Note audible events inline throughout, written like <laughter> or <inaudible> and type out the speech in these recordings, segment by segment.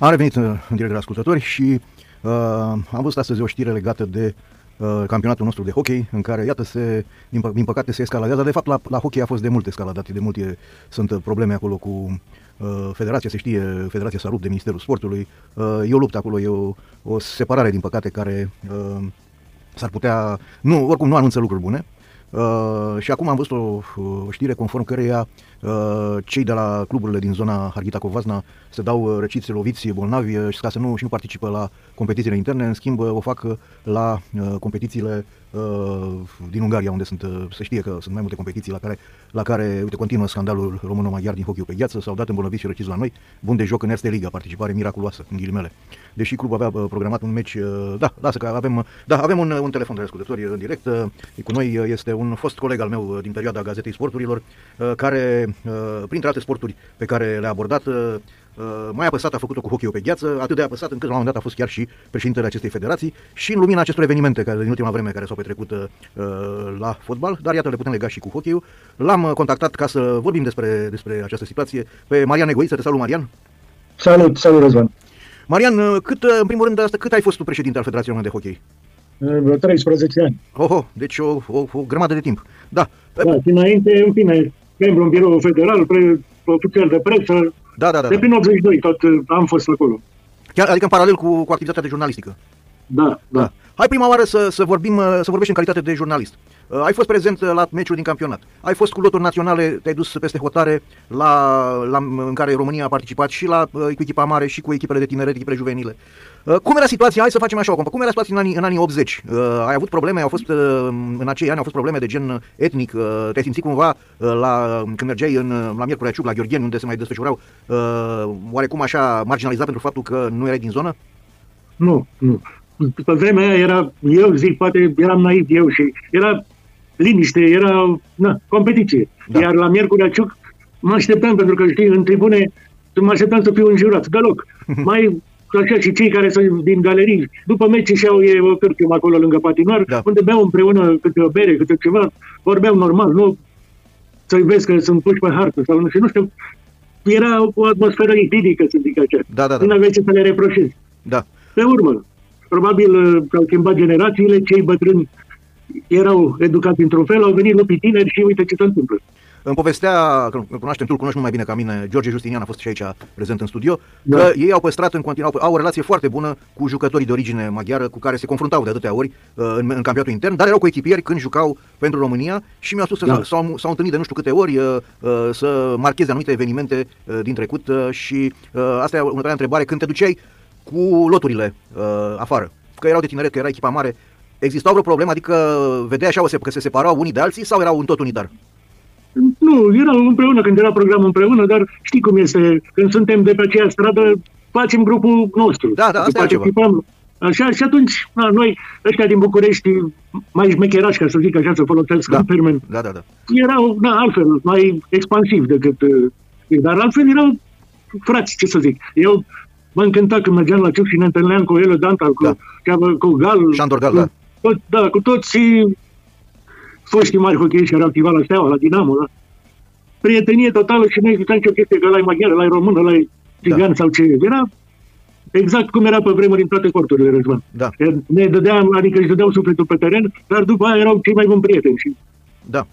Am revenit uh, în direct de la ascultători și uh, am văzut astăzi o știre legată de uh, campionatul nostru de hockey, în care, iată, se, din, pă- din păcate se escaladează. De fapt, la, la hockey a fost de mult escaladat, de multe sunt uh, probleme acolo cu uh, federația, se știe, federația s-a rupt de Ministerul Sportului. Uh, e o luptă acolo, e o, o separare, din păcate, care uh, s-ar putea, nu, oricum nu anunță lucruri bune. Uh, și acum am văzut o, o știre conform căreia uh, cei de la cluburile din zona Harghita Covazna se dau uh, răciți, loviți, bolnavi uh, și ca să nu, și nu participă la competițiile interne, în schimb uh, o fac uh, la uh, competițiile uh, din Ungaria, unde sunt, uh, se știe că sunt mai multe competiții la care, la care uite, continuă scandalul româno-maghiar din hockey pe gheață, s-au dat îmbolnăviți și răciți la noi, bun de joc în Erste Liga, participare miraculoasă, în ghilimele. Deși clubul avea uh, programat un meci, uh, da, lasă că avem, uh, da, avem un, un telefon de ascultători în direct, uh, cu noi uh, este un fost coleg al meu uh, din perioada Gazetei Sporturilor, uh, care, uh, printre alte sporturi pe care le-a abordat, uh, Uh, mai apăsat a făcut-o cu hockey pe gheață, atât de apăsat încât la un moment dat a fost chiar și președintele acestei federații și în lumina acestor evenimente care din ultima vreme care s-au petrecut uh, la fotbal, dar iată le putem lega și cu hockey L-am uh, contactat ca să vorbim despre, despre această situație pe Marian Egoiță. Te salut, Marian! Salut, salut, Răzvan! Marian, uh, cât, uh, în primul rând, asta, cât ai fost tu președinte al Federației Române de Hockey? Vreo 13 ani. Oho, deci o, o, o grămadă de timp. Da. Da, dinainte, în fine, membru în birou federal, pre, ofițer de presă, Da, da, da. de da. prin 82 tot uh, am fost acolo. Chiar, adică în paralel cu, cu activitatea de jurnalistică. Da, da. Da. Hai prima oară să, să vorbim, uh, să vorbești în calitate de jurnalist. Uh, ai fost prezent uh, la meciul din campionat. Ai fost cu loturi naționale, te-ai dus peste hotare la, la, în care România a participat și la, uh, cu echipa mare și cu echipele de tineret, echipele juvenile. Uh, Cum era situația? Hai să facem așa o compă. Cum era situația în anii, în anii 80? Uh, ai avut probleme, au fost, uh, în acei ani au fost probleme de gen etnic. Uh, te-ai simțit cumva uh, la, când mergeai în, uh, la Miercurea Ciuc, la Gheorgheni, unde se mai desfășurau, uh, oarecum așa marginalizat pentru faptul că nu erai din zonă? Nu, nu. Pe vremea aia era, eu zic, poate eram naiv eu și era liniște, era na, competiție. Da. Da. Iar la Miercurea Ciuc mă așteptam, pentru că știi, în tribune mă așteptam să fiu înjurat, deloc. <laughs> Mai așa și cei care sunt din galerii, după meci și au ei o cârciumă acolo lângă patinoar, Da. da. unde beau împreună câte o bere, câte ceva, vorbeau normal, nu să-i vezi că sunt puși pe hartă sau nu știu, nu știu. Era o atmosferă idilică, să zic așa. Da, da, da. Nu aveai ce să le reproșezi. Da. Pe urmă, probabil uh, că au schimbat generațiile, cei bătrâni erau educați într-un fel, au venit lupii tineri și uite ce se întâmplă. Îmi povestea, că îl cunoaștem, tu îl cunoști mult mai bine ca mine, George Justinian a fost și aici prezent în studio, Da. că ei au păstrat în continuare, au o relație foarte bună cu jucătorii de origine maghiară cu care se confruntau de atâtea ori uh, în, în campionatul intern, dar erau cu echipieri când jucau pentru România și mi-au spus că Da. s-au, s-au întâlnit de nu știu câte ori uh, uh, să marcheze anumite evenimente uh, din trecut uh, și uh, asta e următoarea întrebare, când te duceai cu loturile uh, afară, că erau de tineret, că era echipa mare, existau vreo problemă, adică vedeai așa o se- că se separau unii de alții sau erau în tot unidar? Nu, erau împreună când era programul împreună, dar știi cum este, când suntem de pe aceeași stradă, facem grupul nostru. Da, da, asta e altceva. Participăm. Așa, și atunci, na, noi, ăștia din București, mai șmecherași, ca să zic așa, să folosesc Da. un termen, Da, da, da. erau, na, altfel, mai expansiv decât... uh, Dar altfel erau frați, ce să zic. Eu mă încânta când mergeam la Ciuc și ne întâlneam cu el, Dantal, cu, Da. da. cu Gal. Șandor Gal, cu, da. Tot, da, cu toți foștii mari hocheiști care au activat la Steaua, la Dinamo, da? Prietenie totală și nu exista nicio chestie că la maghiară, la română, la țigan Da. sau ce. Era exact cum era pe vremuri în toate sporturile, Răzvan. Da. Ne dădeam, adică își dădeau sufletul pe teren, dar după aia erau cei mai buni prieteni. Și Da.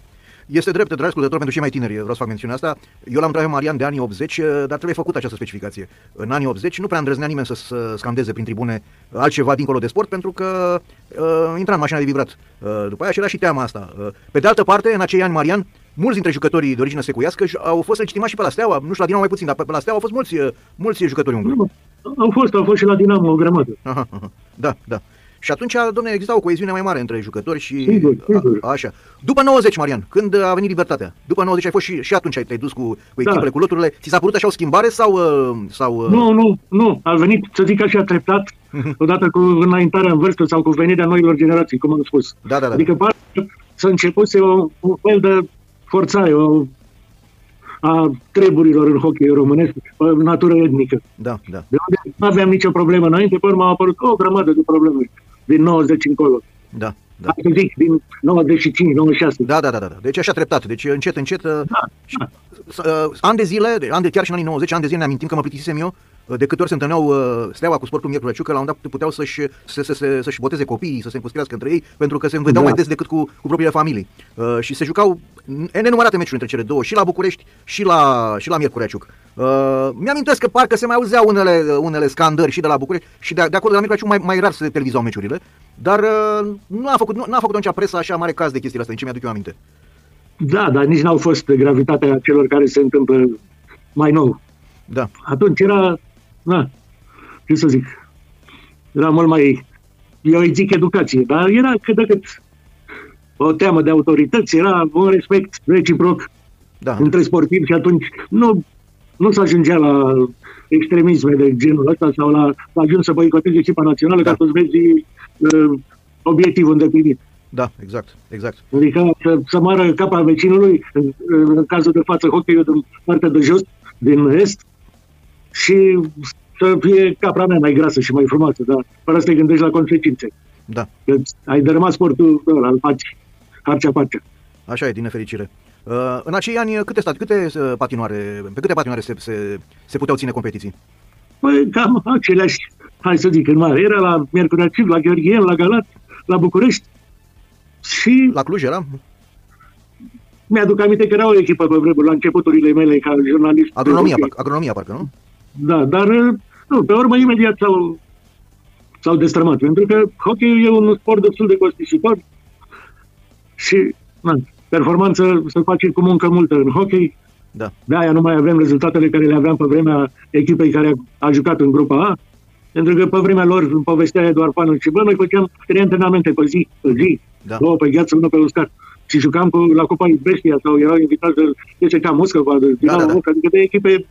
Este drept, dragi ascultători, pentru cei mai tineri, vreau să fac mențiunea asta. Eu l-am întrebat pe Marian de anii 80, dar trebuie făcut această specificație. În anii 80 nu prea îndrăznea nimeni să, să scandeze prin tribune altceva dincolo de sport, pentru că uh, intra în mașina de vibrat. Uh, după aia și era și teama asta. Uh, pe de altă parte, în acei ani, Marian, mulți dintre jucătorii de origine secuiască j- au fost legitimați și pe la Steaua, nu știu la Dinamo mai puțin, dar pe, pe la Steaua au fost mulți, uh, mulți jucători unguri. nu, au fost, au fost și la Dinamo o grămadă. Aha, aha. Da, da. Și atunci, domne, exista o coeziune mai mare între jucători și... Sigur, sigur. A, așa. După 90, Marian, când a venit libertatea, după 90 ai fost și, și atunci ai te-ai dus cu, cu echipele, Da. cu loturile, ți s-a părut așa o schimbare sau... uh, sau uh, Nu, nu, nu. A venit, să zic așa, treptat, <laughs> odată cu înaintarea în vârstă sau cu venirea noilor generații, cum am spus. Da, da, da. Adică pare să începuse o, un fel de forțare o, a treburilor în hockey românesc, pe natură etnică. Da, da. De unde nu aveam nicio problemă înainte, pe urmă au apărut o grămadă de probleme din 90 încolo. Da, da. Hai să zic, din 95, 96. Da, da, da, da. da. Deci așa treptat. Deci încet, încet. uh, Da, și- da. Uh, ani de zile, de, ani de, chiar și în anii 90, ani de zile ne amintim că mă plictisem eu de câte ori se întâlneau uh, steaua cu sportul Miercuri că la un dat puteau să-și, să, să, să, să-și boteze copiii, să se încuscrească între ei, pentru că se învedeau da. mai des decât cu, cu propriile familii. Uh, și se jucau nenumărate meciuri între cele două, și la București și la, și la Miercurea Ciuc. Uh, mi-amintesc că parcă se mai auzeau unele, unele scandări și de la București și de, de acolo de la Miercurea Ciuc mai, mai rar se televizau meciurile, dar uh, nu a făcut, nu, nu a făcut atunci presa așa mare caz de chestiile astea, nici mi-aduc eu aminte. Da, dar nici n-au fost gravitatea celor care se întâmplă mai nou. Da. Atunci era, na, ce să zic, era mult mai, eu îi zic educație, dar era cât de cât o teamă de autorități, era un respect reciproc da. între sportivi și atunci nu, nu s ajungea la extremisme de genul ăsta sau la, la ajuns să boicotezi echipa națională da. ca să-ți vezi uh, obiectivul îndeplinit. Da, exact, exact. Adică să, să moară capa vecinului, în, în cazul de față hockey din partea de jos, din est, și să fie capra mea mai grasă și mai frumoasă, dar fără să te gândești la consecințe. Da. Că ai dărâmat sportul ăla, îl faci harcea parcea. Așa e, din nefericire. Uh, în acei ani, câte, stat, câte uh, patinoare, pe câte patinoare se, se, se puteau ține competiții? Păi, cam aceleași, hai să zic, în mare. Era la Miercurea Civ, la Gheorghien, la Galat, la București. Și... La Cluj era? Mi-aduc aminte că era o echipă pe vremuri, la începuturile mele ca jurnalist. Agronomia, parcă, agronomia parcă, nu? Da, dar nu, pe urmă imediat s-au, s-au destrămat, pentru că hockey e un sport destul de costisitor și na, performanță se face cu muncă multă în hockey. Da. De aia nu mai avem rezultatele care le aveam pe vremea echipei care a jucat în grupa A, pentru că pe vremea lor, în povestea Eduard Panu și bă, noi făceam trei antrenamente pe zi, pe zi, da. două pe gheață, unul pe uscat. Și jucam cu, la Cupa Bestia sau erau invitați de CSK Moscova, de da, da, da. adică de echipe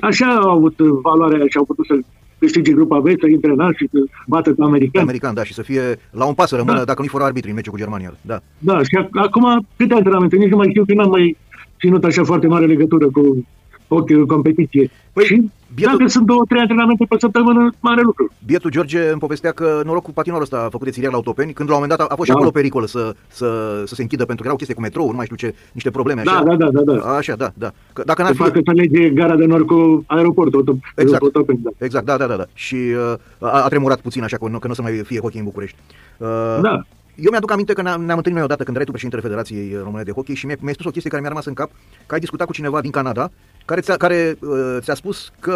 Așa au avut valoarea și au putut să câștige grupa B, să intre în și să bată pe american. American, da, și să fie la un pas să rămână, da. dacă nu-i fără arbitri în meciul cu Germania. Da. Da, și acum câte antrenamente, nici nu mai știu că n-am mai ținut așa foarte mare legătură cu ochiul competiție. Păi, și bietul... dacă sunt două, trei antrenamente pe săptămână, mare lucru. Bietul George îmi povestea că norocul patinoarul ăsta a făcut de țiriac la autopeni, când la un moment dat a, a fost da. și acolo pericol să, să, să se închidă, pentru că erau chestii cu metrou, nu mai știu ce, niște probleme așa. Da, da, da, da. da. Așa, da, da. Că, dacă n-ar fi... Facă să lege gara de nord cu aeroportul, auto, exact. autopeni, da. Exact, da, da, da. da. Și uh, a, a, tremurat puțin așa, că nu, că nu o să mai fie hockey în București. Uh, da. Eu mi-aduc aminte că ne-am, ne întâlnit noi odată când erai tu președintele Federației Române de Hockey și mi-ai, mi spus o chestie care mi-a rămas în cap, că ai discutat cu cineva din Canada, care, ți-a, care uh, ți-a spus că,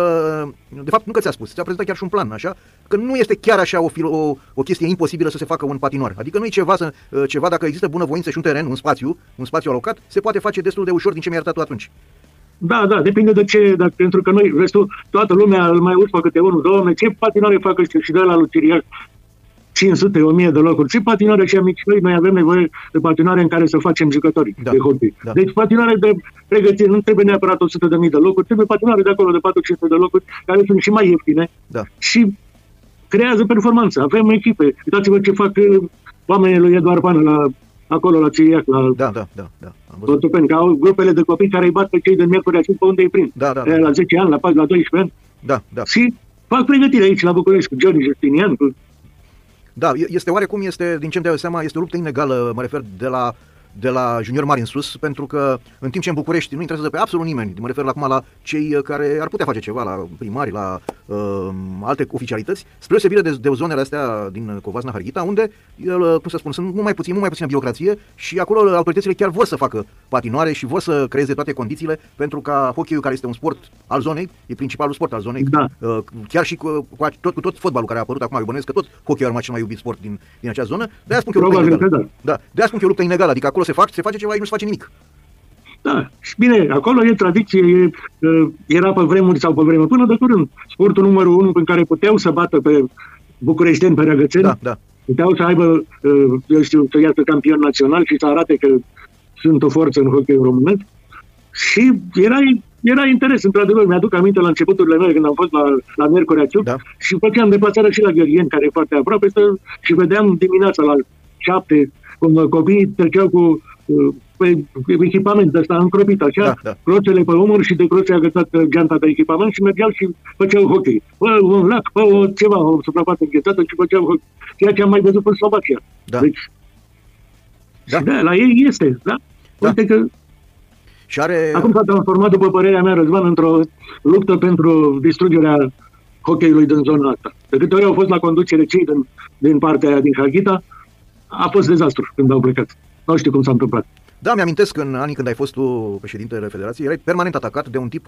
de fapt nu că ți-a spus, ți-a prezentat chiar și un plan, așa, că nu este chiar așa o, o, o chestie imposibilă să se facă un patinoar. Adică nu e ceva, să, uh, ceva dacă există bunăvoință și un teren, un spațiu, un spațiu alocat, se poate face destul de ușor din ce mi-ai arătat tu atunci. Da, da, depinde de ce, dacă, pentru că noi, restul, toată lumea îl mai urmă câte unul, două, ce patinoare fac ăștia și de la lui Ciriac, 500, 1000 de locuri. Ce patinoare și mici noi, noi avem nevoie de patinoare în care să facem jucători da. de hockey. Da. Deci patinoare de pregătire, nu trebuie neapărat 100 de mii de locuri, trebuie patinoare de acolo de 400 de locuri, care sunt și mai ieftine da. și creează performanță. Avem echipe. Uitați-vă ce fac uh, oamenii lui Eduard Pană la acolo la Ciriac, la da, da, da, da. Am că au grupele de copii care îi bat pe cei de miercuri și pe unde îi prind. Da, da, da. La 10 ani, la, la 12 ani. Da, da. Și fac pregătire aici la București cu Johnny Justinian, cu da, este oarecum, este, din ce îmi dau seama, este o luptă inegală, mă refer de la de la junior mari în sus, pentru că în timp ce în București nu interesează pe absolut nimeni, mă refer acum la cei uh, care ar putea face ceva, la primari, la uh, alte oficialități, spre deosebire de, de zonele astea din Covasna Harghita, unde, uh, cum să spun, sunt mult mai puțin, mult mai puțină birocrație și acolo autoritățile chiar vor să facă patinoare și vor să creeze toate condițiile pentru ca hockey care este un sport al zonei, e principalul sport al zonei, da. uh, chiar și cu, cu, tot, cu tot fotbalul care a apărut acum, eu bănuiesc că tot hockey ar cel mai iubit sport din, din acea zonă, de aia spun că e o luptă inegală. Da. De aia spun că e o luptă inegală, adică acolo se, fac, se face ceva, aici nu se face nimic. Da, și bine, acolo e tradiție, e, era pe vremuri sau pe vremuri, până de curând, sportul numărul unu în care puteau să bată pe bucureșteni, pe răgățeni, da, da. puteau să aibă, eu știu, să iasă campion național și să arate că sunt o forță în hockey românesc. Și era, era interes, într-adevăr, mi-aduc aminte la începuturile mele când am fost la, la Miercurea Ciuc da. și făceam deplasarea și la Gherien, care e foarte aproape, și vedeam dimineața la șapte cum copiii treceau cu pe echipament ăsta încropit așa, da, da. croțele pe umăr și de croțe agățat geanta de echipament și mergeau și făceau hockey. Bă, un lac, bă, o, ceva, o suprafață înghețată și făceau hockey. Ceea ce am mai văzut în Slovacia. Da. Deci, da. da, la ei este, da? da. Uite că Și are... Acum s-a transformat, după părerea mea, Răzvan, într-o luptă pentru distrugerea hockeyului din zona asta. De câte ori au fost la conducere cei din, din partea aia, din Hagita, a fost dezastru când au plecat. Nu știu cum s-a întâmplat. Da, mi-amintesc că în anii când ai fost tu președintele Federației, erai permanent atacat de un tip